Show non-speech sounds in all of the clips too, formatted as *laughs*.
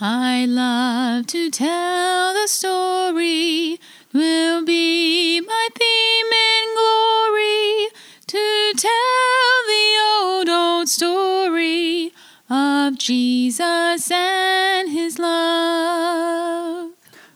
I love to tell the story. Will be my theme in glory to tell the old old story of Jesus and His love.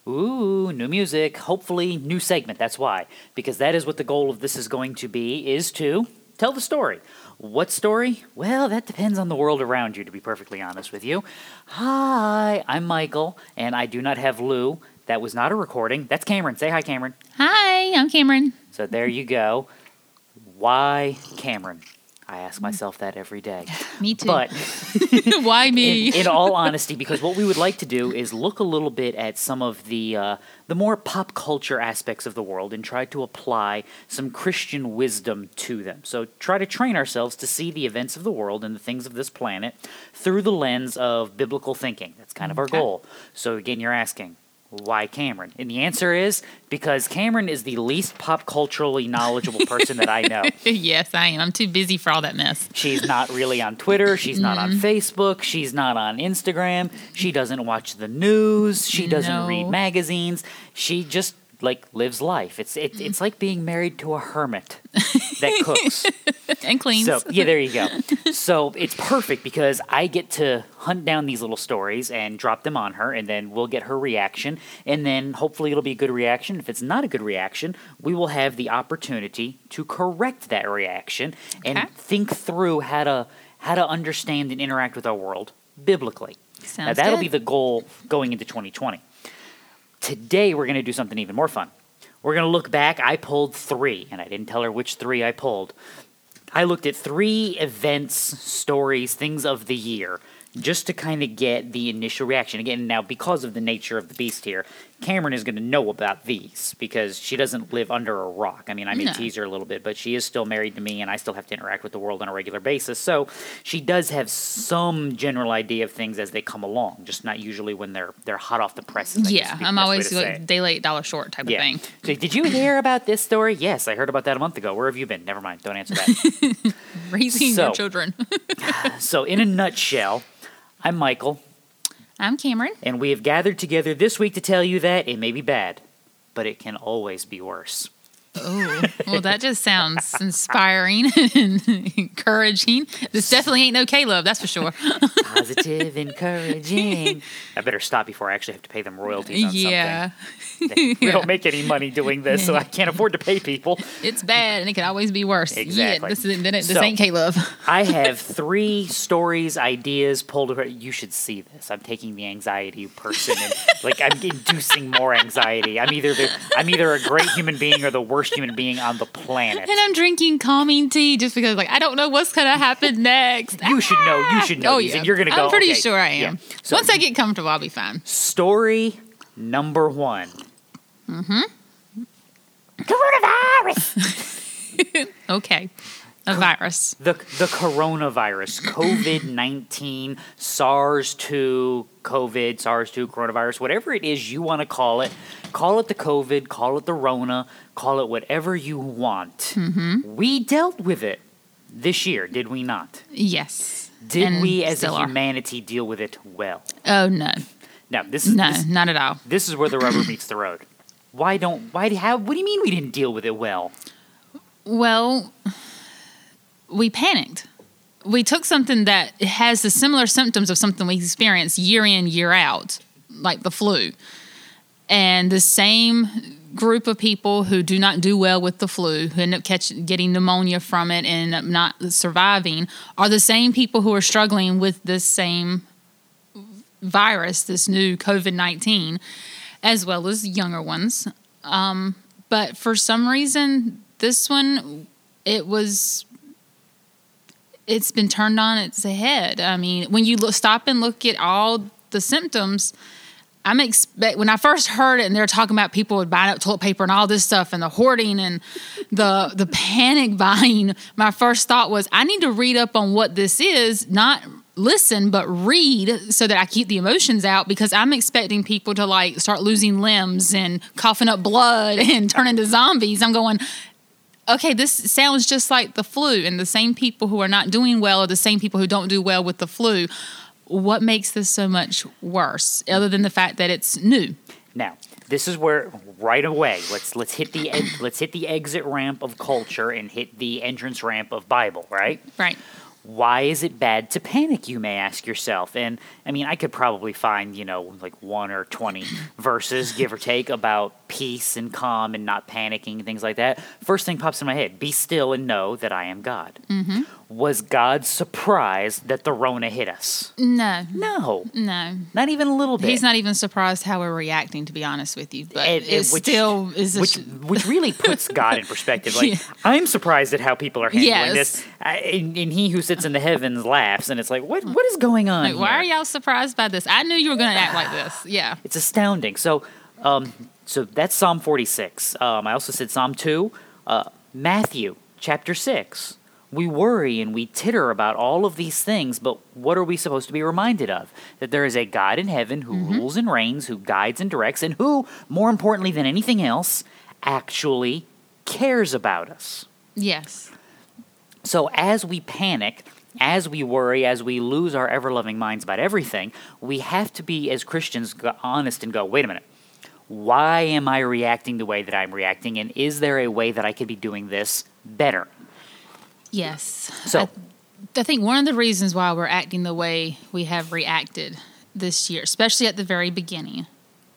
Ooh, new music. Hopefully, new segment. That's why. Because that is what the goal of this is going to be, is to tell the story. What story? Well, that depends on the world around you, to be perfectly honest with you. Hi, I'm Michael, and I do not have Lou. That was not a recording. That's Cameron. Say hi, Cameron. Hi, I'm Cameron. So there you go. Why Cameron? I ask myself that every day. *laughs* Me too. But *laughs* Why me? in, in all honesty, because what we would like to do is look a little bit at some of the uh, the more pop culture aspects of the world and try to apply some Christian wisdom to them. So try to train ourselves to see the events of the world and the things of this planet through the lens of biblical thinking. That's kind of our Okay. goal. So again, you're asking. Why Cameron? And the answer is because Cameron is the least pop culturally knowledgeable person that I know. *laughs* yes, I am. I'm too busy for all that mess. She's not really on Twitter. She's not on mm-hmm. Facebook. She's not on Instagram. She doesn't watch the news. She doesn't No. read magazines. She just like lives life. It's it, mm-hmm. it's like being married to a hermit *laughs* that cooks. And cleans. So yeah, there you go. *laughs* So it's perfect because I get to hunt down these little stories and drop them on her, and then we'll get her reaction, and then hopefully it'll be a good reaction. If it's not a good reaction, we will have the opportunity to correct that reaction and Okay. think through how to how to understand and interact with our world biblically. now that'll good. be the goal going into 2020. Today we're going to do something even more fun. We're going to look back. I pulled three, and I didn't tell her which three I pulled. I looked at three events, stories, things of the year, just to kind of get the initial reaction. Again, now because of the nature of the beast here, Cameron is going to know about these because she doesn't live under a rock. I mean, I may No. tease her a little bit, but she is still married to me, and I still have to interact with the world on a regular basis. So she does have some general idea of things as they come along, just not usually when they're they're hot off the press. I yeah, would be the I'm always like day late, dollar short type of thing. So, did you hear about this story? Yes, I heard about that a month ago. Where have you been? Never mind. Don't answer that. *laughs* Raising So- your children. *laughs* so, in a nutshell, I'm Michael, I'm Cameron. and we have gathered together this week to tell you that it may be bad, but it can always be worse. Oh, well, that just sounds inspiring *laughs* and encouraging. This definitely ain't no Caleb, that's for sure. Positive, *laughs* encouraging. I better stop before I actually have to pay them royalties on yeah, something. *laughs* We don't make any money doing this, so I can't afford to pay people. it's bad and it can always be worse. Exactly. Yeah, this, is, then it, this So- ain't Caleb. I have three stories, ideas pulled apart. You should see this. I'm taking the anxiety person and like I'm inducing more anxiety. I'm either the I'm either a great human being or the worst human being on the planet. And I'm drinking calming tea just because, like, I don't know what's gonna happen *laughs* next. You should know. You should know oh yeah, you're gonna go. I'm pretty okay, sure I yeah. am. So Once I get comfortable, I'll be fine. story number one. Mm-hmm. Coronavirus! *laughs* Okay, a virus. The the coronavirus, *laughs* COVID nineteen, SARS two, COVID, SARS two, coronavirus, whatever it is you want to call it, call it the COVID, call it the Rona, call it whatever you want. Mm-hmm. We dealt with it this year, did we not? Yes. Did And we, as a still are. humanity, deal with it well? Oh no, No, this is no, this, not at all. this is where the rubber meets the road. Why don't why how what do you mean we didn't deal with it well? Well, we panicked. We took something that has the similar symptoms of something we experience year in, year out, like the flu. And the same group of people who do not do well with the flu, who end up catching, getting pneumonia from it and end up not surviving, are the same people who are struggling with this same virus, this new COVID 19, as well as younger ones. Um, but for some reason, this one, it was, it's been turned on its head. I mean, when you look, stop and look at all the symptoms, I'm expect when I first heard it and they're talking about people would buy up toilet paper and all this stuff and the hoarding and the the panic buying. My first thought was I need to read up on what this is, not listen but read so that I keep the emotions out because I'm expecting people to like start losing limbs and coughing up blood *laughs* and turn into zombies. I'm going okay, this sounds just like the flu, and the same people who are not doing well are the same people who don't do well with the flu. What makes this so much worse, other than the fact that it's new? Now, this is where right away let's let's hit the *coughs* let's hit the exit ramp of culture and hit the entrance ramp of Bible, right? Right. Why is it bad to panic, you may ask yourself? And I mean, I could probably find, you know, like one or 20 *coughs* verses, give or take, about peace and calm and not panicking and things like that. First thing pops in my head be still and know that I am God. Mm-hmm. Was God surprised that the Rona hit us? No. No, No. not even a little bit. He's not even surprised how we're reacting, to be honest with you. But it which- still is which sh- which really puts *laughs* God in perspective. Like Yeah. I'm surprised at how people are handling Yes. this, I, and, and He who sits in the heavens laughs, and it's like, what what is going on? like, why are y'all surprised by this? I knew you were going to act like this. Yeah. It's astounding. So, um, so that's Psalm 46. Um, I also said Psalm 2, uh, Matthew chapter 6. We worry and we titter about all of these things, but what are we supposed to be reminded of? That there is a God in heaven who rules and reigns, who guides and directs, and who, more importantly than anything else, actually cares about us. Yes. So as we panic, as we worry, as we lose our ever loving minds about everything, we have to be, as Christians, honest and go, wait a minute. Why am I reacting the way that I'm reacting? And is there a way that I could be doing this better? Yes. So- I, I think one of the reasons why we're acting the way we have reacted this year, especially at the very beginning,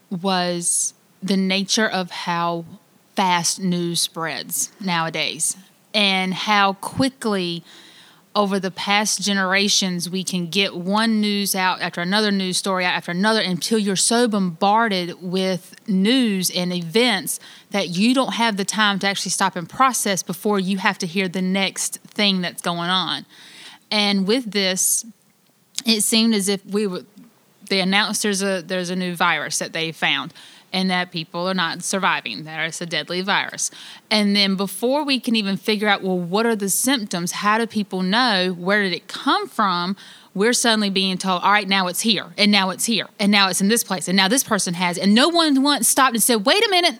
was the nature of how fast news spreads nowadays and how quickly over the past generations we can get one news out after another news story out after another until you're so bombarded with news and events that you don't have the time to actually stop and process before you have to hear the next thing that's going on. And with this, it seemed as if we were they announced there's a there's a new virus that they found and that people are not surviving that it's a deadly virus and then before we can even figure out well what are the symptoms how do people know where did it come from we're suddenly being told all right now it's here and now it's here and now it's in this place and now this person has it. and no one once stopped and said wait a minute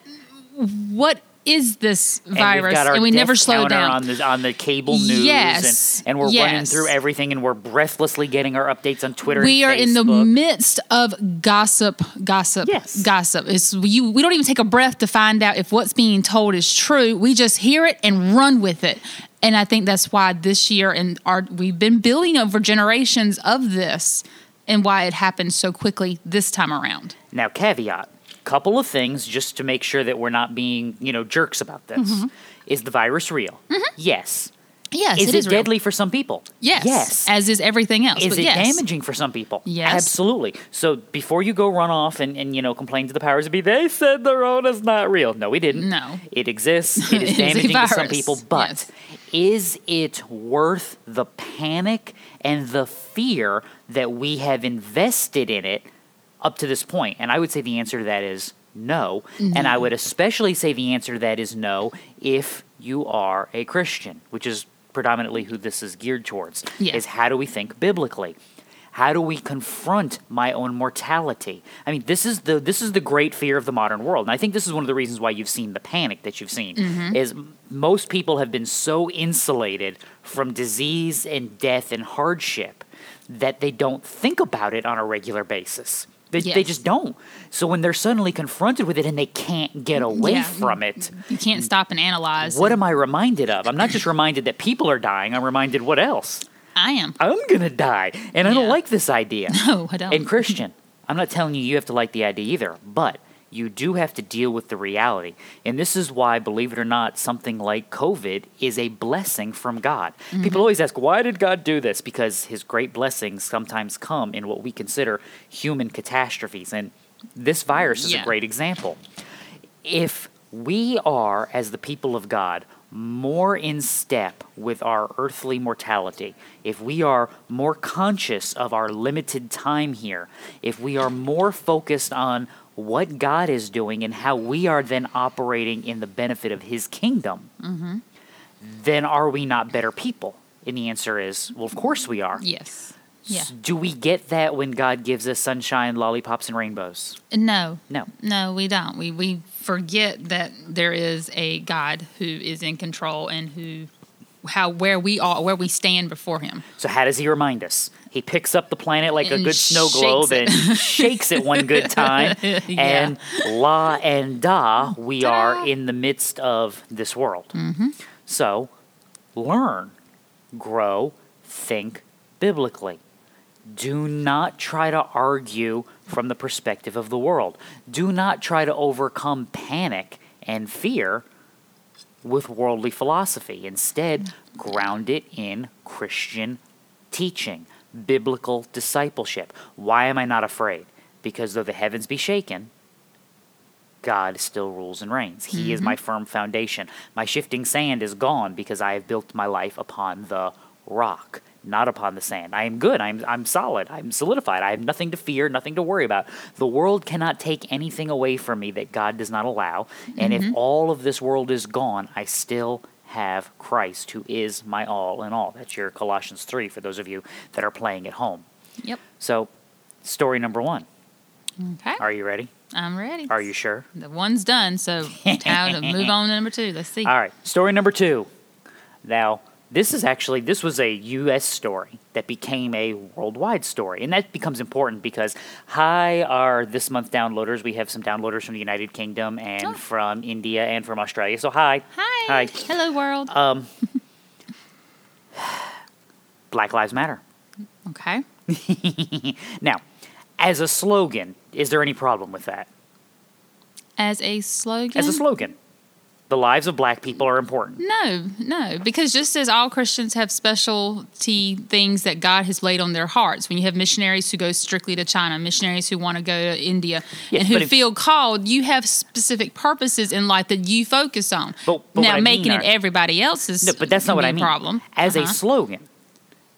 what is this virus our and we never slowed counter down on the, on the cable news, Yes. and, and we're running through everything, and we're breathlessly getting our updates on Twitter. we and are in the midst of gossip gossip Yes. gossip it's you we don't even take a breath to find out if what's being told is true we just hear it and run with it and i think that's why this year and our we've been building over generations of this and why it happened so quickly this time around Now, caveat: couple of things just to make sure that we're not being, you know, jerks about this. Mm-hmm. Is the virus real? Yes. yes is it it, is real. deadly for some people? yes Yes. as is everything else is it yes. damaging for some people? Yes. Absolutely. So before you go run off and, and you know complain to the powers that be, they said the Rona's not real. No, we didn't. No. It exists. It *laughs* It is is damaging to some people. But Yes. is it worth the panic and the fear that we have invested in it up to this point? And I would say the answer to that is no. And I mm-hmm. would especially say the answer to that is no if you are a Christian, which is predominantly who this is geared towards. Yeah. Is how do we think biblically? How do we confront my own mortality? I mean, this is the this is the great fear of the modern world, and I think this is one of the reasons why you've seen the panic that you've seen. Mm-hmm. Is most people have been so insulated from disease and death and hardship that they don't think about it on a regular basis. They, they just don't. So when they're suddenly confronted with it and they can't get away Yeah. from it, you can't stop and analyze what am I reminded of? I'm not just reminded that people are dying. I'm reminded what else? i am I'm gonna die, and I don't like this idea. *laughs* no i don't And Christian, I'm not telling you you have to like the idea either, but you do have to deal with the reality. And this is why, believe it or not, something like COVID is a blessing from God. Mm-hmm. People always ask, why did God do this? Because his great blessings sometimes come in what we consider human catastrophes. And this virus is Yeah. a great example. If we are, as the people of God, more in step with our earthly mortality, if we are more conscious of our limited time here, if we are more focused on what God is doing and how we are then operating in the benefit of His kingdom, mm-hmm. then are we not better people? And the answer is, well, of course we are. yes yeah Do we get that when God gives us sunshine, lollipops, and rainbows? no No. No, we don't. We we forget that there is a God who is in control and who how where we are where we stand before him. So how does he remind us? He picks up the planet like a good snow globe it. and shakes it one good *laughs* time. Yeah. And la and da, we are Ta-da. in the midst of this world. Mm-hmm. So learn, grow, think biblically. Do not try to argue from the perspective of the world. Do not try to overcome panic and fear with worldly philosophy. Instead, ground it in Christian teaching, biblical discipleship. Why am I not afraid? Because though the heavens be shaken, God still rules and reigns. He is my mm-hmm. firm foundation. My shifting sand is gone because I have built my life upon the rock, not upon the sand. I am good. I'm, I'm solid. I'm solidified. I have nothing to fear, nothing to worry about. The world cannot take anything away from me that God does not allow. And if mm-hmm. all of this world is gone, I still have Christ, who is my all in all. That's your Colossians 3 for those of you that are playing at home. Yep. So, story number one. Okay. Are you ready? I'm ready. Are you sure? The one's done, so *laughs* time to move on to number two. Let's see. All right, story number two. Now, this is actually this was a U.S. story that became a worldwide story, and that becomes important because hi, our this month downloaders. We have some downloaders from the United Kingdom and Oh. from India and from Australia. So hi, Hi. hi. Hello, world. Um, *laughs* Black Lives Matter. okay. *laughs* Now, as a slogan, is there any problem with that? As a slogan. As a slogan, the lives of black people are important. No, no, because just as all Christians have specialty things that God has laid on their hearts, when you have missionaries who go strictly to China, missionaries who want to go to India, Yes, and who feel called, you have specific purposes in life that you focus on. But- but now, mean making are- it everybody else's No, but that's not what I a mean. problem. As a Uh-huh. slogan,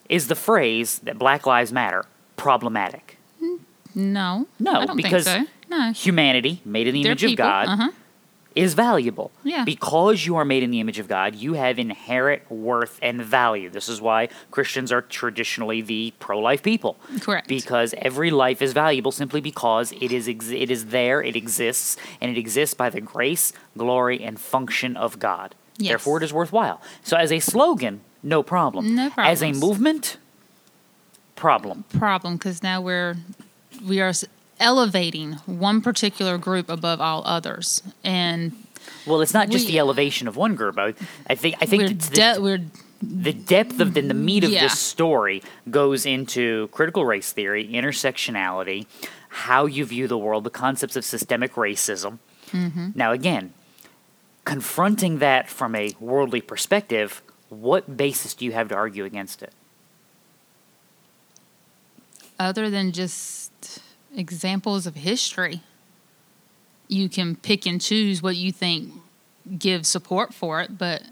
is the phrase that Black Lives Matter problematic? no, No, I don't because think so. No, Humanity, made in the They're image people, of God, uh-huh. Is valuable. Yeah. Because you are made in the image of God, you have inherent worth and value. This is why Christians are traditionally the pro-life people. Correct. Because every life is valuable simply because it is ex- it is there, it exists, and it exists by the grace, glory, and function of God. Yes. Therefore, it is worthwhile. So, as a slogan, no problem. No problem. As a movement, problem. problem because now we're we are elevating one particular group above all others, and Well, it's not just We- the elevation of one group. I, I think I think we're it's the, de- we're the depth of the meat of Yeah. this story goes into critical race theory, intersectionality, how you view the world, the concepts of systemic racism. Mm-hmm. Now, again, confronting that from a worldly perspective, what basis do you have to argue against it? other than just examples of history. You can pick and choose what you think gives support for it, but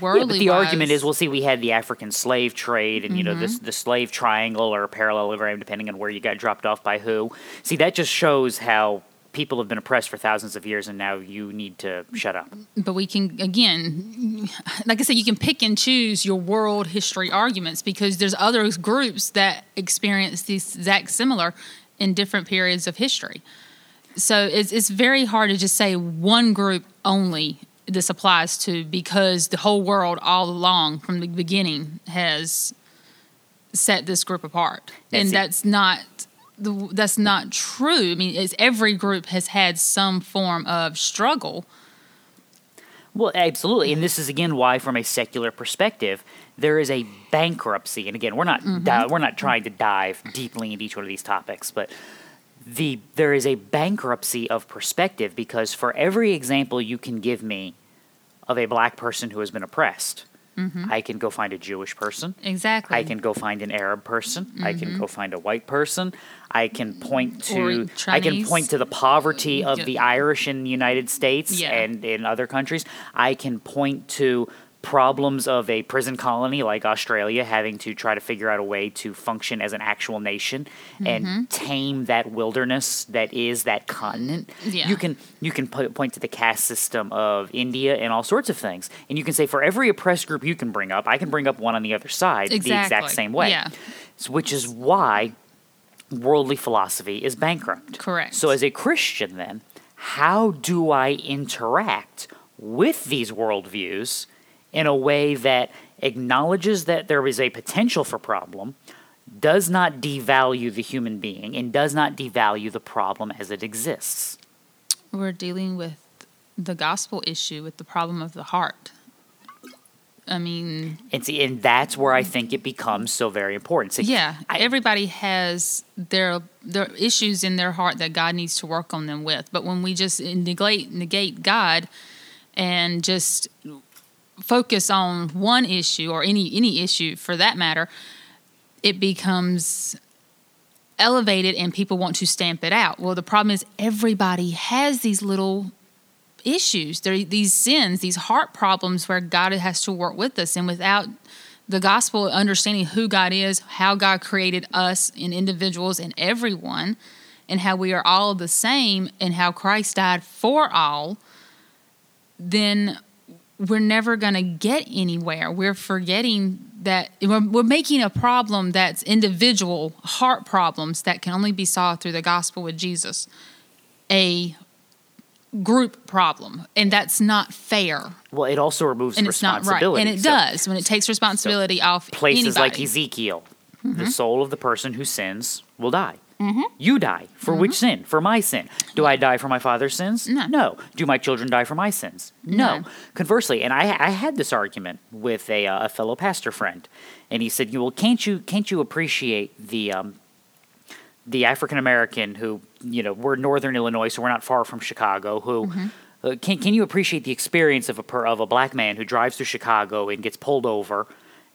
worldly Yeah, but the argument wise- is, well, see, we had the African slave trade, and you know, this mm-hmm. the slave triangle or parallelogram, depending on where you got dropped off by who. See, that just shows how people have been oppressed for thousands of years, and now you need to shut up. but we can again like i said you can pick and choose your world history arguments because there's other groups that experience these exact similar in different periods of history. So it's, it's very hard to just say one group only this applies to because the whole world all along from the beginning has set this group apart. That's and it. that's not the, that's not true. I mean it's, every group has had some form of struggle. Well, absolutely, and this is again why, from a secular perspective, there is a bankruptcy. And again, we're not di- we're not trying to dive deeply into each one of these topics, but the there is a bankruptcy of perspective because for every example you can give me of a black person who has been oppressed, I can go find a Jewish person. exactly I can go find an Arab person. I can go find a white person. I can point Mm-hmm. To I can point to the poverty of Yeah. the Irish in the United States Yeah. and in other countries. I can point to problems of a prison colony like Australia having to try to figure out a way to function as an actual nation Mm-hmm. and tame that wilderness that is that continent. Yeah. You can you can po- point to the caste system of India and all sorts of things, and you can say for every oppressed group you can bring up, I can bring up one on the other side the exact same way. Yeah. S- which is why worldly philosophy is bankrupt. Correct. So as a Christian, then, how do I interact with these worldviews in a way that acknowledges that there is a potential for problem, does not devalue the human being and does not devalue the problem as it exists. We're dealing with the gospel issue with the problem of the heart. I mean, And see, and that's where I think it becomes so very important. See, yeah, I- everybody has their their issues in their heart that God needs to work on them with. But when we just negate negate God and just focus on one issue or any any issue for that matter, it becomes elevated and people want to stamp it out. Well, the problem is everybody has these little issues. There these sins, these heart problems where God has to work with us. And without the gospel understanding who God is, how God created us and individuals and everyone, and how we are all the same, and how Christ died for all, then we're never going to get anywhere. We're forgetting that we're, we're making a problem that's individual heart problems that can only be solved through the gospel with Jesus a group problem, and that's not fair, well, it also removes and it's not right, and it So does when it takes responsibility off places like anybody. Mm-hmm. Ezekiel, the soul of the person who sins will die. Mm-hmm. You die for which sin? For my sin. Do I die for my father's sins? No. Do my children die for my sins? No. No. Conversely, and I, I had this argument with a, uh, a fellow pastor friend, and he said, "You "Well, can't you can't you appreciate the um, the African American who you know we're Northern Illinois, so we're not far from Chicago. Who uh, can can you appreciate the experience of a per, of a black man who drives through Chicago and gets pulled over,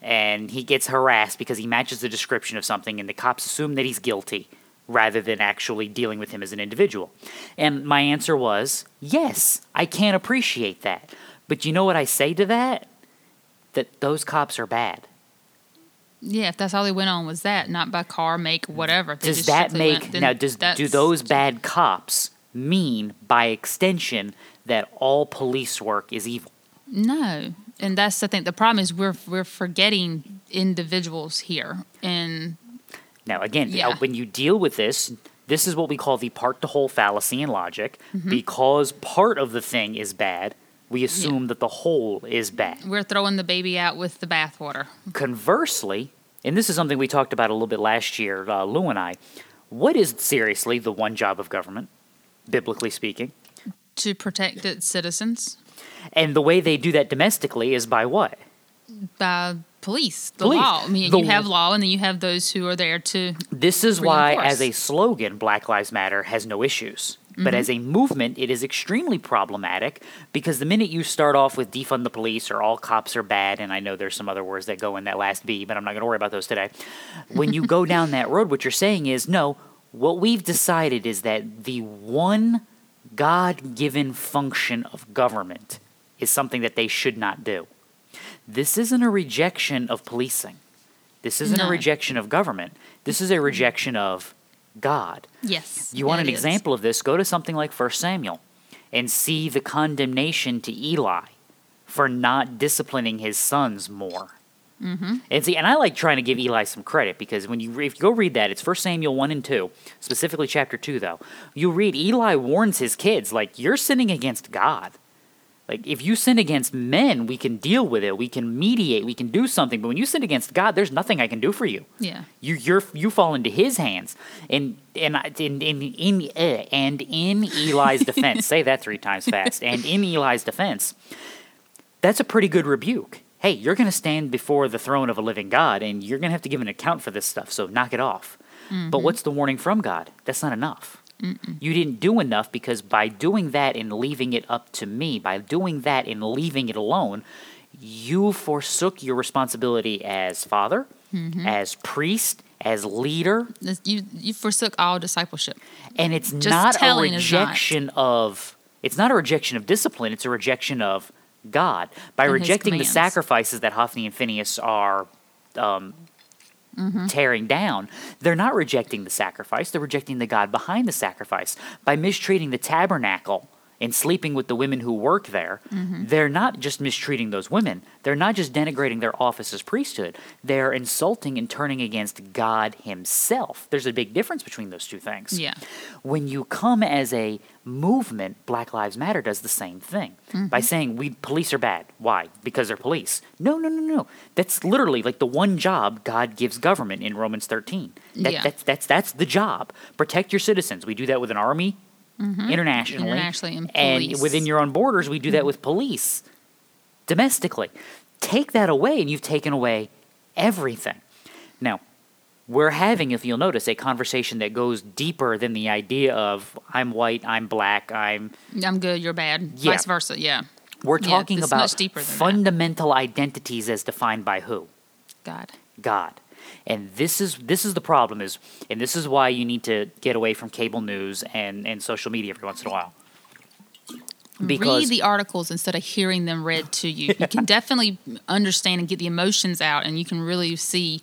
and he gets harassed because he matches the description of something, and the cops assume that he's guilty rather than actually dealing with him as an individual. And my answer was yes, I can appreciate that. But you know what I say to that? That those cops are bad. yeah, if that's all they went on was that, not by car, make, whatever. Does that make went, now does do those bad cops mean by extension that all police work is evil No, and that's the thing. The problem is we're we're forgetting individuals here, and now again Yeah. when you deal with this this is what we call the part to whole fallacy in logic Mm-hmm. because part of the thing is bad we assume that the whole is bad we're throwing the baby out with the bathwater. conversely and this is something we talked about a little bit last year uh, lou and i what is seriously the one job of government biblically speaking To protect its citizens and the way they do that domestically is by what by police, the Police. law. I mean, The- you have law, and then you have those who are there to. This is why, as a slogan, Black Lives Matter has no issues. But mm-hmm. as a movement, it is extremely problematic because the minute you start off with defund the police or all cops are bad, and I know there's some other words that go in that last B, but I'm not going to worry about those today. When you go *laughs* down that road, what you're saying is no, what we've decided is that the one God given function of government is something that they should not do. This isn't a rejection of policing. This isn't a rejection of government. This is a rejection of God. Yes. You want an is. example of this? Go to something like 1 Samuel and see the condemnation to Eli for not disciplining his sons more. Mm-hmm. And see, and I like trying to give Eli some credit because when you re- if you go read that, it's 1 Samuel one and two, specifically chapter two. Though you read, Eli warns his kids like you're sinning against God. Like if you sin against men, we can deal with it. We can mediate. We can do something. But when you sin against God, there's nothing I can do for you. Yeah. You you're you fall into his hands, and and I- in in in uh, and in Eli's defense, say that three times fast. And in Eli's defense, that's a pretty good rebuke. Hey, you're going to stand before the throne of a living God, and you're going to have to give an account for this stuff. So knock it off. But what's the warning from God? That's not enough. You didn't do enough because by doing that and leaving it up to me, by doing that and leaving it alone, you forsook your responsibility as father, as priest, as leader, You you forsook all discipleship. and it's Just not a is not. rejection of it's not a rejection of discipline, it's a rejection of God. By And rejecting the sacrifices that Hophni and Phinehas are um, Mm-hmm. tearing down, they're not rejecting the sacrifice, they're rejecting the God behind the sacrifice. By mistreating the tabernacle and sleeping with the women who work there, mm-hmm. they're not just mistreating those women. They're not just denigrating their office as priesthood. They're insulting and turning against God Himself. There's a big difference between those two things. Yeah. When you come as a movement, Black Lives Matter does the same thing mm-hmm. by saying we police are bad. Why? Because they're police. No, no, no, no. That's literally like the one job God gives government in Romans 13. That, Yeah. That's that's that's the job. Protect your citizens. We do that with an army, Mm-hmm. internationally, Internationally and within your own borders. We do that with police, domestically. Take that away, and you've taken away everything. Now, we're having, if you'll notice, a conversation that goes deeper than the idea of I'm white, I'm black, I'm. I'm good, you're bad. Yeah. Vice versa. Yeah. We're talking it's about than that. fundamental identities as defined by who? God. God. And this is this is the problem is and this is why you need to get away from cable news and, and social media every once in a while. Because Read the articles instead of hearing them read to you. You can *laughs* definitely understand and get the emotions out, and you can really see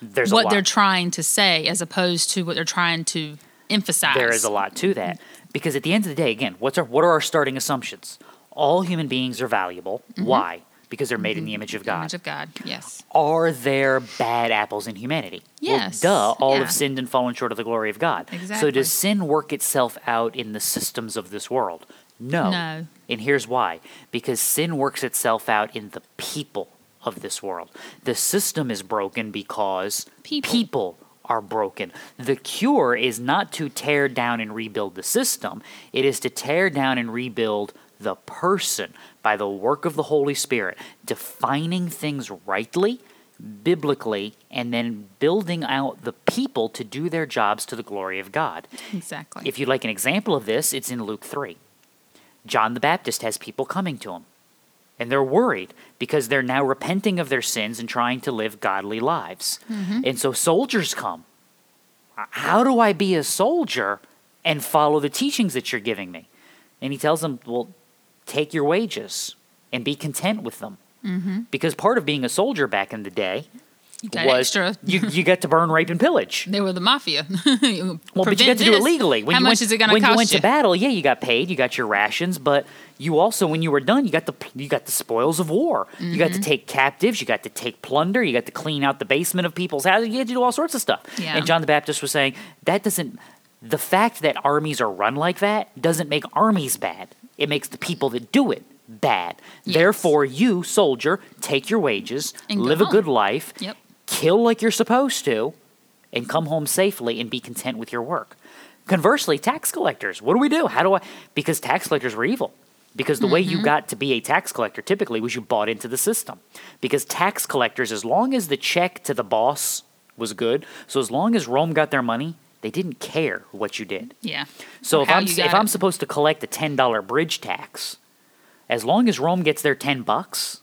there's what they're trying to say as opposed to what they're trying to emphasize. there is a lot to that. Because at the end of the day, again, what's our what are our starting assumptions? All human beings are valuable. Mm-hmm. Why? Because they're made in the image of God. Mm-hmm. Image of God. Yes. are there bad apples in humanity? Yes, Well, duh, all yeah. have sinned and fallen short of the glory of God. Exactly. So does sin work itself out in the systems of this world? No. No. And here's why. Because sin works itself out in the people of this world. The system is broken because People. are broken. The cure is not to tear down and rebuild the system, it is to tear down and rebuild the person by the work of the Holy Spirit, defining things rightly, biblically, and then building out the people to do their jobs to the glory of God. Exactly. If you'd like an example of this, it's in Luke 3. John the Baptist has people coming to him, and they're worried because they're now repenting of their sins and trying to live godly lives. Mm-hmm. And so soldiers come. How do I be a soldier and follow the teachings that you're giving me? And he tells them, Well, take your wages and be content with them. Because part of being a soldier back in the day you got was extra. you, you got to burn, rape, and pillage. They were the mafia. *laughs* Well, but you got to do it legally. When How you much went, is it going to cost you When you went to battle? Yeah, you got paid, you got your rations, but you also, when you were done, you got the you got the spoils of war. You Mm-hmm. got to take captives. You got to take plunder. You got to clean out the basement of people's houses. You had to do all sorts of stuff. Yeah. And John the Baptist was saying that doesn't. The fact that armies are run like that doesn't make armies bad. It makes the people that do it bad. Yes. Therefore, you soldier, take your wages, And live a good life, Yep. kill like you're supposed to, and come home safely and be content with your work. Conversely, tax collectors, what do we do? How do I? Because tax collectors were evil. Because the way you mm-hmm. got to be a tax collector typically was you bought into the system. Because tax collectors, as long as the check to the boss was good, so as long as Rome got their money, they didn't care what you did. Yeah. So if How I'm if got I'm supposed to collect a ten dollar bridge tax, as long as Rome gets their ten bucks,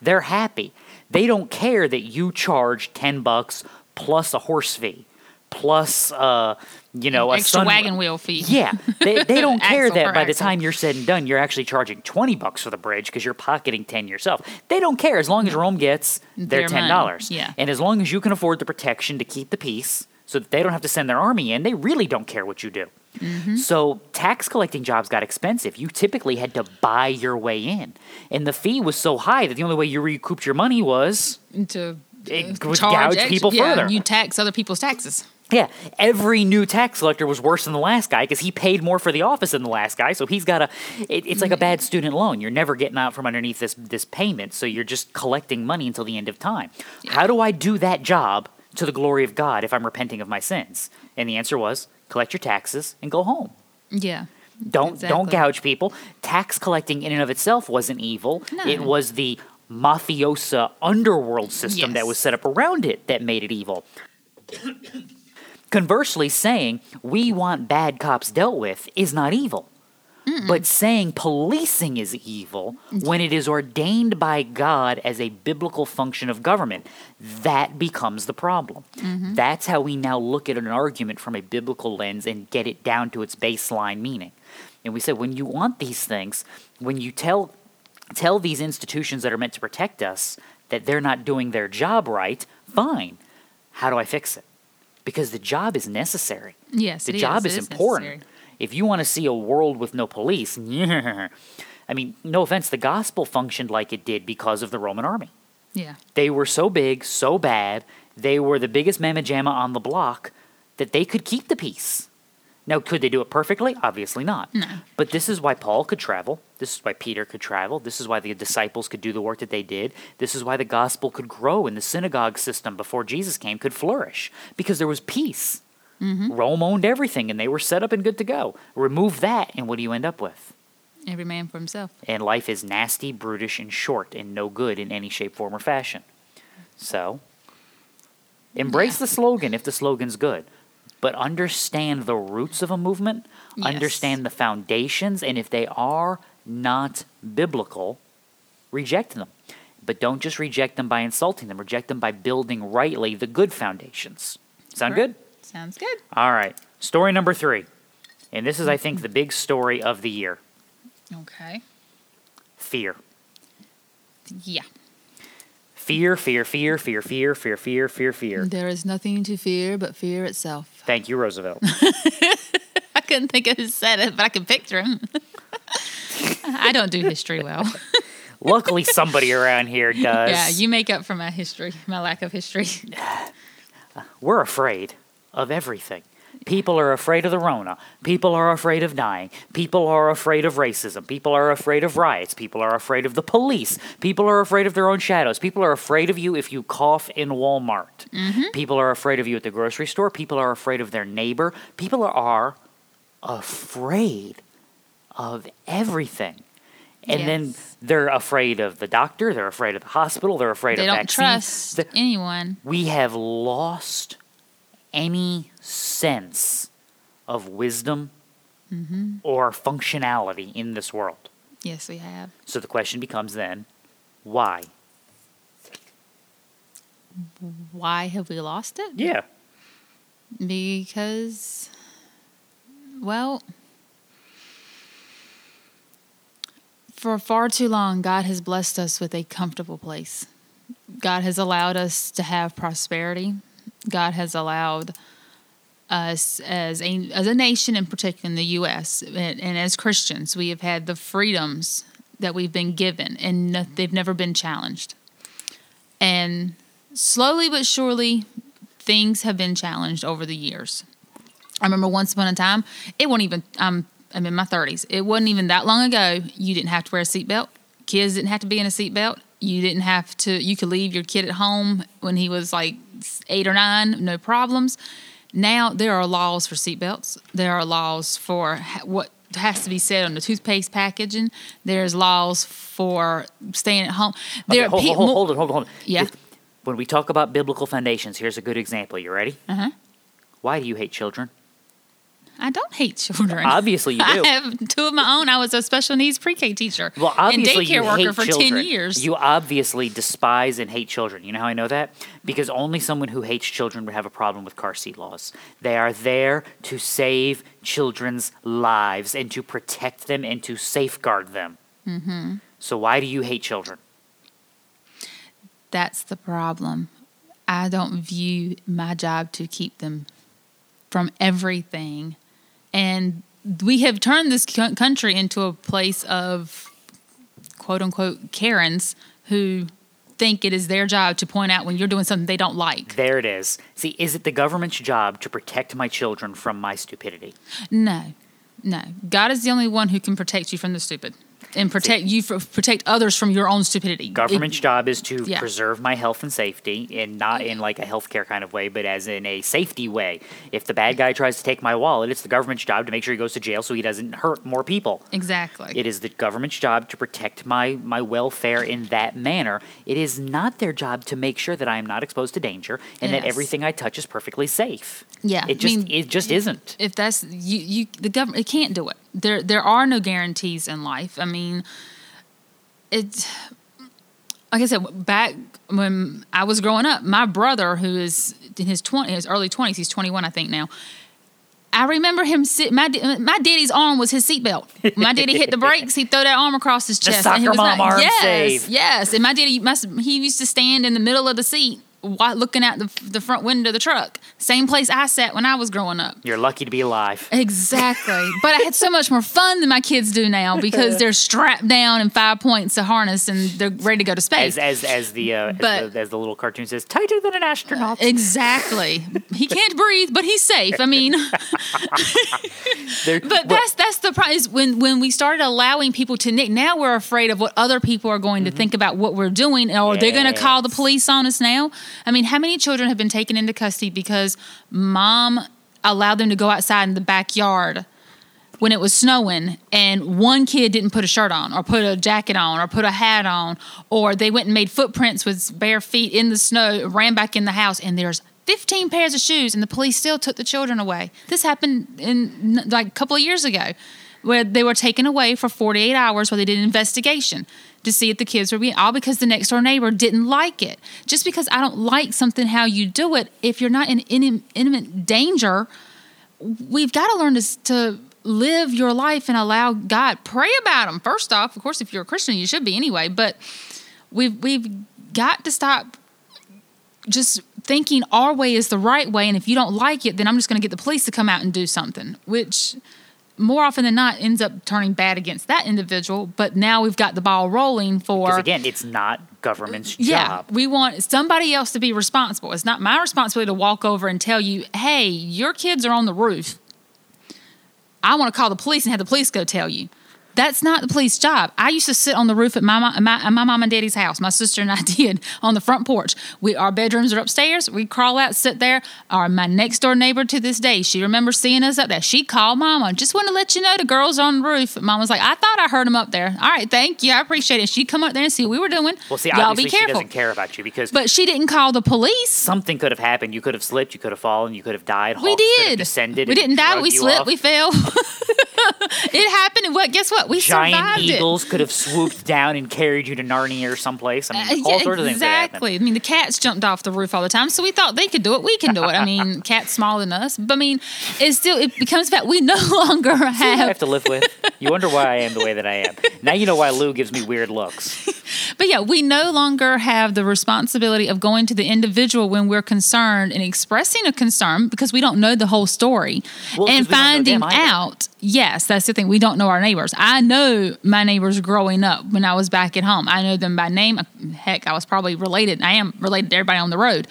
they're happy. They don't care that you charge ten bucks plus a horse fee, plus uh, you know a extra sun- wagon wheel fee. Yeah, they, they *laughs* don't care that by the time you're said and done, you're actually charging twenty bucks for the bridge because you're pocketing ten yourself. They don't care as long as Rome gets their Their ten dollars. yeah. and as long as you can afford the protection to keep the peace, so that they don't have to send their army in, they really don't care what you do. Mm-hmm. So tax collecting jobs got expensive. You typically had to buy your way in, and the fee was so high that the only way you recouped your money was To It uh, would charge gouge people yeah, further. You tax other people's taxes. yeah. Every new tax collector was worse than the last guy because he paid more for the office than the last guy. So he's got a. It, it's like a bad student loan. You're never getting out from underneath this this payment. So you're just collecting money until the end of time. How do I do that job to the glory of God if I'm repenting of my sins? And the answer was collect your taxes and go home. Yeah. Don't don't gouge people. Tax collecting in and of itself wasn't evil. No. It was the mafiosa underworld system that was set up around it that made it evil. *coughs* Conversely, saying we want bad cops dealt with is not evil. But saying policing is evil when it is ordained by God as a biblical function of government, that becomes the problem. That's how we now look at an argument from a biblical lens and get it down to its baseline meaning. And we said when you want these things, when you tell tell these institutions that are meant to protect us that they're not doing their job right, fine. How do I fix it? Because the job is necessary Yes. the job is. is, important. necessary. If you want to see a world with no police, *laughs* I mean, no offense, the gospel functioned like it did because of the Roman army. Yeah. They were so big, so bad, they were the biggest mamma jamma on the block that they could keep the peace. Now, could they do it perfectly? Obviously not. No. But this is why Paul could travel. This is why Peter could travel. This is why the disciples could do the work that they did. This is why the gospel could grow and the synagogue system before Jesus came could flourish because there was peace. Mm-hmm. Rome owned everything and they were set up and good to go. Remove that, and what do you end up with? Every man for himself. And life is nasty, brutish, and short and no good in any shape, form, or fashion. So, embrace the slogan if the slogan's good, but understand the roots of a movement, Yes. understand the foundations, and if they are not biblical, reject them. But don't just reject them by insulting them, reject them by building rightly the good foundations. Sound good? Sounds good. All right. Story number three. And this is, I think, the big story of the year Okay. fear. Yeah. Fear, fear, fear, fear, fear, fear, fear, fear, fear. There is nothing to fear but fear itself. Thank you, Roosevelt. *laughs* I couldn't think of who said it, but I can picture him. *laughs* I don't do history well. *laughs* Luckily, somebody around here does. yeah, you make up for my history, my lack of history. We're afraid of everything. People are afraid of the Rona. People are afraid of dying. People are afraid of racism. People are afraid of riots. People are afraid of the police. People are afraid of their own shadows. People are afraid of you if you cough in Walmart. People are afraid of you at the grocery store. People are afraid of their neighbor. People are afraid of everything. And then they're afraid of the doctor. They're afraid of the hospital. They're afraid They of don't vaccines. trust The- anyone. we have lost any sense of wisdom mm-hmm. or functionality in this world. Yes, we have. So the question becomes then, why? Why have we lost it? Yeah. Because, well, for far too long, God has blessed us with a comfortable place. God has allowed us to have prosperity. God has allowed us as a as a nation, in particular in the U.S. and, and as Christians, we have had the freedoms that we've been given, and no, they've never been challenged. And slowly but surely, things have been challenged over the years. I remember once upon a time, it wasn't even, I'm, I'm in my 30s. It wasn't even that long ago, you didn't have to wear a seatbelt. Kids didn't have to be in a seatbelt. You didn't have to, you could leave your kid at home when he was like eight or nine, no problems. Now there are laws for seatbelts. There are laws for ha- what has to be said on the toothpaste packaging. There's laws for staying at home. There Okay, are hold, pe- hold, hold, mo- hold on, hold on. Yeah. When we talk about biblical foundations, here's a good example. You ready? Uh-huh. Why do you hate children? I don't hate children. Obviously you *laughs* do. I have two of my own. I was a special needs pre-K teacher Well, and obviously daycare you worker for children. ten years. You obviously despise and hate children. You know how I know that? Because only someone who hates children would have a problem with car seat laws. They are there to save children's lives and to protect them and to safeguard them. Mm-hmm. So why do you hate children? That's the problem. I don't view my job to keep them from everything, and we have turned this country into a place of quote unquote Karens who think it is their job to point out when you're doing something they don't like. There it is. See, is it the government's job to protect my children from my stupidity? No, no. God is the only one who can protect you from the stupid and protect you for protect others from your own stupidity. Government's It- job is to Yeah. preserve my health and safety, and not in like a healthcare kind of way, but as in a safety way. If the bad guy tries to take my wallet, it's the government's job to make sure he goes to jail so he doesn't hurt more people. exactly. It is the government's job to protect my, my welfare in that manner. It is not their job to make sure that I am not exposed to danger and that everything I touch is perfectly safe. Yeah, It I just mean, it just isn't. if that's you, you the government it can't do it. There there are no guarantees in life. I mean, it's like I said back when I was growing up. My brother, who is in his twenty, his early twenties, he's twenty one, I think now. I remember him sit. My my daddy's arm was his seatbelt. My daddy hit the brakes, he'd throw that arm across his chest. and he soccer was mom arm yes, save. yes. And my daddy must. He used to stand in the middle of the seat looking out the, the front window of the truck. Same place I sat when I was growing up. You're lucky to be alive. Exactly. but I had so much more fun than my kids do now *laughs* because they're strapped down in five points of harness and they're ready to go to space. As as as the uh, But- as, the, as the little cartoon says, tighter than an astronaut. Exactly. He can't breathe, but he's safe. I mean, *laughs* but well, that's that's the prize when when we started allowing people to nick. Now we're afraid of what other people are going to think about what we're doing, or they're going to call the police on us. Now, I mean, how many children have been taken into custody because mom allowed them to go outside in the backyard? When it was snowing, and one kid didn't put a shirt on, or put a jacket on, or put a hat on, or they went and made footprints with bare feet in the snow, ran back in the house, and there's 15 pairs of shoes, and the police still took the children away. This happened in like a couple of years ago, where they were taken away for 48 hours while they did an investigation to see if the kids were being all because the next door neighbor didn't like it. Just because I don't like something how you do it, if you're not in in imminent danger, we've got to learn to, to live your life and allow God pray about them. First off, of course, if you're a Christian, you should be anyway. But we've we've got to stop just thinking our way is the right way, and if you don't like it, then I'm just going to get the police to come out and do something, which more often than not ends up turning bad against that individual. But now we've got the ball rolling for because again, it's not government's yeah, job. we want somebody else to be responsible. It's not my responsibility to walk over and tell you, "Hey, your kids are on the roof." I want to call the police and have the police go tell you. That's not the police job. I used to sit on the roof at my, my, my mom and daddy's house. My sister and I *laughs* did on the front porch. We our bedrooms are upstairs. We crawl out, sit there. Our my next door neighbor to this day, she remembers seeing us up there. She called mama. Just want to let you know the girls on the roof. Mom was like, I thought I heard them up there. All right, thank you. I appreciate it. She'd come up there and see what we were doing. Well, see, Y'all obviously be she careful. doesn't care about you because But she didn't call the police. something could have happened. You could have slipped. You could have fallen. You could have died. We Hawks have did. descended. We didn't die. We slipped. off. We fell. *laughs* *laughs* it happened. And what? Guess what? We Giant survived it. eagles could have swooped down and carried you to Narnia or someplace. I mean, Uh, all yeah, sorts of things. exactly. I mean, the cats jumped off the roof all the time, so we thought they could do it. We can do it. I mean, *laughs* cats smaller than us, but I mean, it still it becomes fact we no *laughs* longer I have. have to live with. You wonder why I am the way that I am. Now you know why Lou gives me weird looks. But yeah, we no longer have the responsibility of going to the individual when we're concerned and expressing a concern because we don't know the whole story Well, and we don't know finding out. either. That's the thing. We don't know our neighbors. I know my neighbors growing up when I was back at home. I know them by name. Uh, heck, I was probably related. I am related to everybody on the road.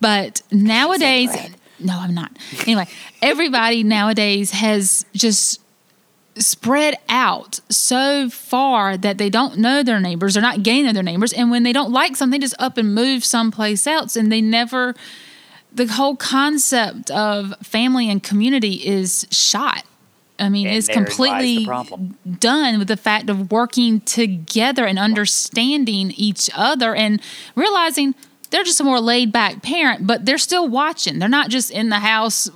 But nowadays, no, I'm not. Anyway, everybody nowadays has just spread out so far that they don't know their neighbors. They're not getting to their neighbors. And when they don't like something, they just up and move someplace else. And they never, the whole concept of family and community is shot. I mean, And it's the completely done with the fact of working together and understanding each other and realizing they're just a more laid back parent, but they're still watching. They're not just in the house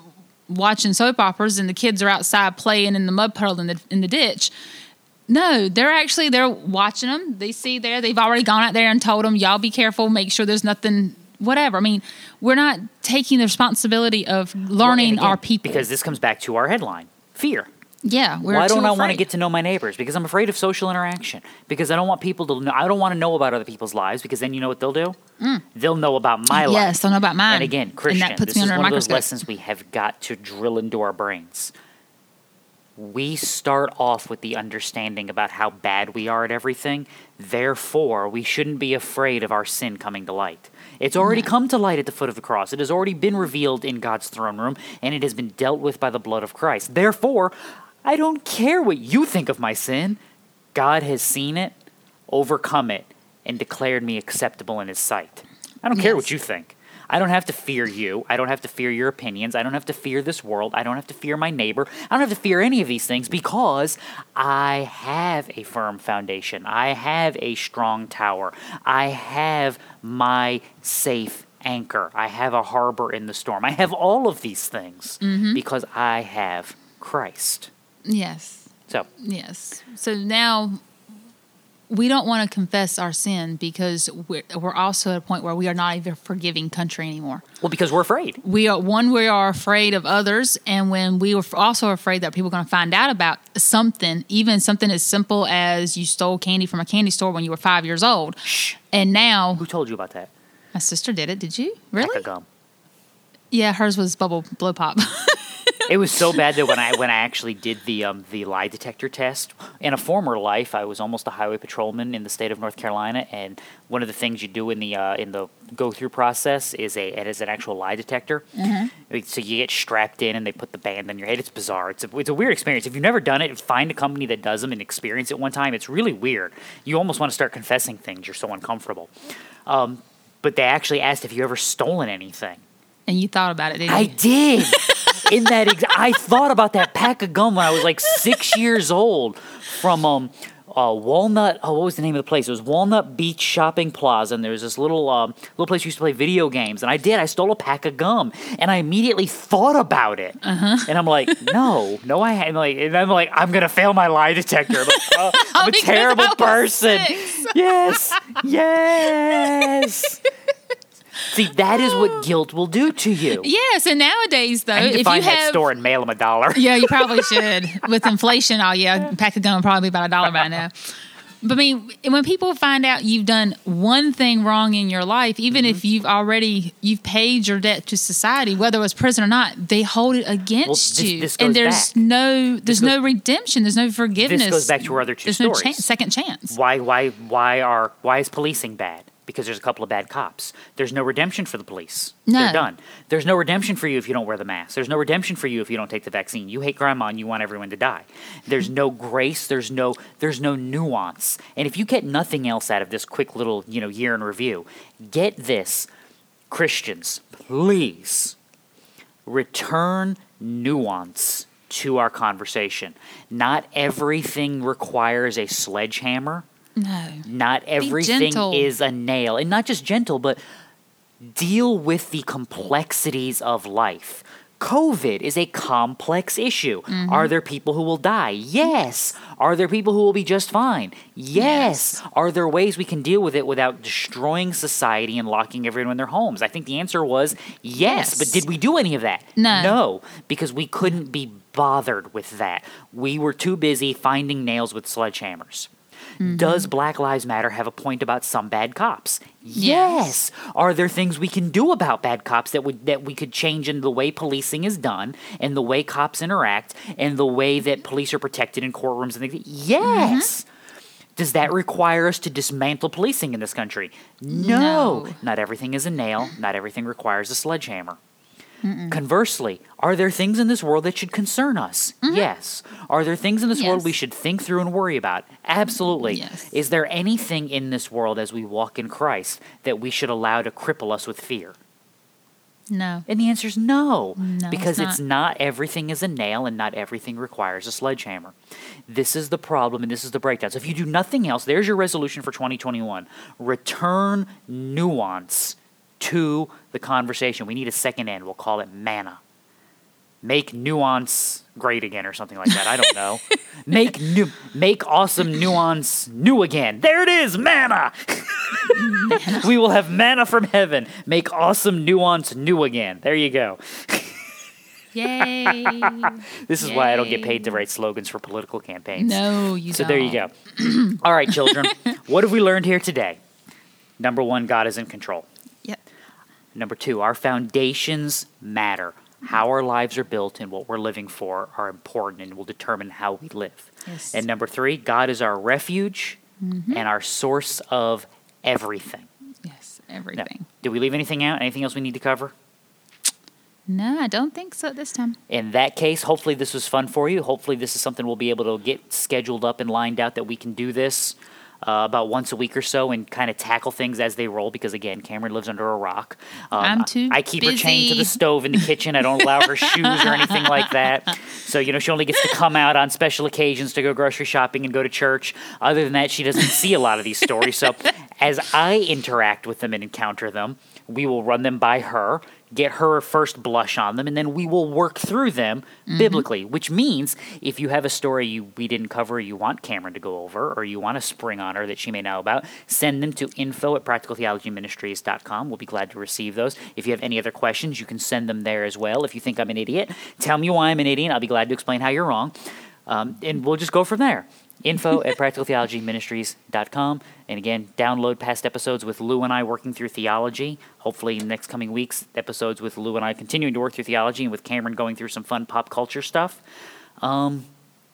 watching soap operas and the kids are outside playing in the mud puddle in the in the ditch. No, they're actually they're watching them. They see there. They've already gone out there and told them, "Y'all be careful. Make sure there's nothing." Whatever. I mean, we're not taking the responsibility of Well, learning again, our people. Because this comes back to our headline fear. yeah, we're Why don't I want to get to know my neighbors? Because I'm afraid of social interaction. Because I don't want people to know. I don't want to know about other people's lives. Because then you know what they'll do? They'll know about my life. Mm. Yes, they'll know about mine. And again, And Christian, that puts this me is under a one of those microscope. lessons we have got to drill into our brains. We start off with the understanding about how bad we are at everything. Therefore, we shouldn't be afraid of our sin coming to light. It's already come to light at the foot of the cross. It has already been revealed in God's throne room, and it has been dealt with by the blood of Christ. Therefore, I don't care what you think of my sin. God has seen it, overcome it, and declared me acceptable in his sight. I don't care what you think. I don't have to fear you. I don't have to fear your opinions. I don't have to fear this world. I don't have to fear my neighbor. I don't have to fear any of these things because I have a firm foundation. I have a strong tower. I have my safe anchor. I have a harbor in the storm. I have all of these things mm-hmm. because I have Christ. Yes. So, Yes. So now we don't want to confess our sin because we're, we're also at a point where we are not even a forgiving country anymore. well, because we're afraid. We are one, we are afraid of others, and when we were also afraid that people are going to find out about something, even something as simple as you stole candy from a candy store when you were five years old, and now Who told you about that? My sister did it. Did you? Really? Pack of gum. Yeah, hers was bubble blow pop. *laughs* It was so bad that when I when I actually did the um, the lie detector test in a former life, I was almost a highway patrolman in the state of North Carolina, and one of the things you do in the uh, in the go through process is a it is an actual lie detector. Mm-hmm. So you get strapped in, and they put the band on your head. It's bizarre. It's a, it's a weird experience. If you've never done it, find a company that does them and experience it one time. It's really weird. You almost want to start confessing things. You're so uncomfortable. Um, but they actually asked if you ever stolen anything. and you thought about it, didn't I did. *laughs* In that, ex- I thought about that pack of gum when I was like six years old from um, uh, Walnut. Oh, what was the name of the place? It was Walnut Beach Shopping Plaza, and there was this little um, little place we used to play video games. And I did. I stole a pack of gum, and I immediately thought about it. Uh-huh. And I'm like, no, no, I am like, and I'm like, I'm gonna fail my lie detector. I'm, like, oh, *laughs* I'm a terrible person. six. Yes, yes. *laughs* See, that is what guilt will do to you. Yes, and nowadays though, I need to if find you that have store and mail them a dollar. Yeah, you probably *laughs* should. With inflation, oh yeah, a pack of gum probably be about a dollar by now. But I mean, when people find out you've done one thing wrong in your life, even Mm-hmm. if you've already you've paid your debt to society, whether it was prison or not, they hold it against this- you, this and there's back. no there's goes- no redemption, there's no forgiveness. This goes back to our other two there's stories. no chance, second chance. Why, why, why are why is policing bad? Because there's a couple of bad cops. There's no redemption for the police. No. They're done. There's no redemption for you if you don't wear the mask. There's no redemption for you if you don't take the vaccine. You hate grandma and you want everyone to die. There's no grace. There's no there's no nuance. And if you get nothing else out of this quick little you know year in review, get this, Christians, please return nuance to our conversation. Not everything requires a sledgehammer. No, Not everything is a nail. And not just gentle, but deal with the complexities of life. COVID is a complex issue. Mm-hmm. Are there people who will die? Yes. Are there people who will be just fine? Yes. Are there ways we can deal with it without destroying society and locking everyone in their homes? I think the answer was yes. Yes. But did we do any of that? No. No, because we couldn't be bothered with that. We were too busy finding nails with sledgehammers. Does mm-hmm. Black Lives Matter have a point about some bad cops? Yes. Are there things we can do about bad cops that would that we could change in the way policing is done and the way cops interact and the way that police are protected in courtrooms and things? Yes. Mm-hmm. Does that require us to dismantle policing in this country? No. No. Not everything is a nail. Not everything requires a sledgehammer. Conversely, are there things in this world that should concern us? Yes. Are there things in this world we should think through and worry about? Absolutely. Yes. Is there anything in this world as we walk in Christ that we should allow to cripple us with fear? no. And the answer is no, No, because it's not. not everything is a nail and not everything requires a sledgehammer. This is the problem and this is the breakdown. So if you do nothing else, there's your resolution for 2021. Return nuance to the conversation. We need a second end. We'll call it manna. Make nuance great again or something like that. I don't know. *laughs* make new make awesome nuance new again. There it is, manna. *laughs* we will have manna from heaven. Make awesome nuance new again. There you go. Yay! *laughs* This is why I don't get paid to write slogans for political campaigns. no, you So don't. So there you go. All right, children. what have we learned here today? Number one, God is in control. Number two, our foundations matter. How our lives are built and what we're living for are important and will determine how we live. Yes. And number three, God is our refuge mm-hmm. and our source of everything. Yes, Now, everything. did we leave anything out? Anything else we need to cover? No, I don't think so this time. In that case, hopefully this was fun for you. Hopefully this is something we'll be able to get scheduled up and lined out that we can do this uh, about once a week or so and kind of tackle things as they roll. Because again, Cameron lives under a rock. Um, I'm too I I keep her chained to the stove in the kitchen. I don't allow her shoes or anything like that. So you know she only gets to come out on special occasions to go grocery shopping and go to church. Other than that, she doesn't see a lot of these stories. So as I interact with them and encounter them, we will run them by her, get her first blush on them, and then we will work through them biblically. Which means if you have a story you we didn't cover, you want Cameron to go over, or you want to spring on her that she may know about, send them to info at practicaltheologyministries.com. We'll be glad to receive those. If you have any other questions, you can send them there as well. If you think I'm an idiot, tell me why I'm an idiot. I'll be glad to explain how you're wrong. Um, and we'll just go from there. Info at practicaltheologyministries.com. And again, download past episodes with Lou and I working through theology. Hopefully, in the next coming weeks, episodes with Lou and I continuing to work through theology and with Cameron going through some fun pop culture stuff. Um,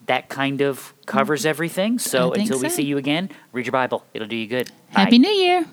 that kind of covers everything. So until we so. see you again, read your Bible. It'll do you good. Happy Bye. New Year.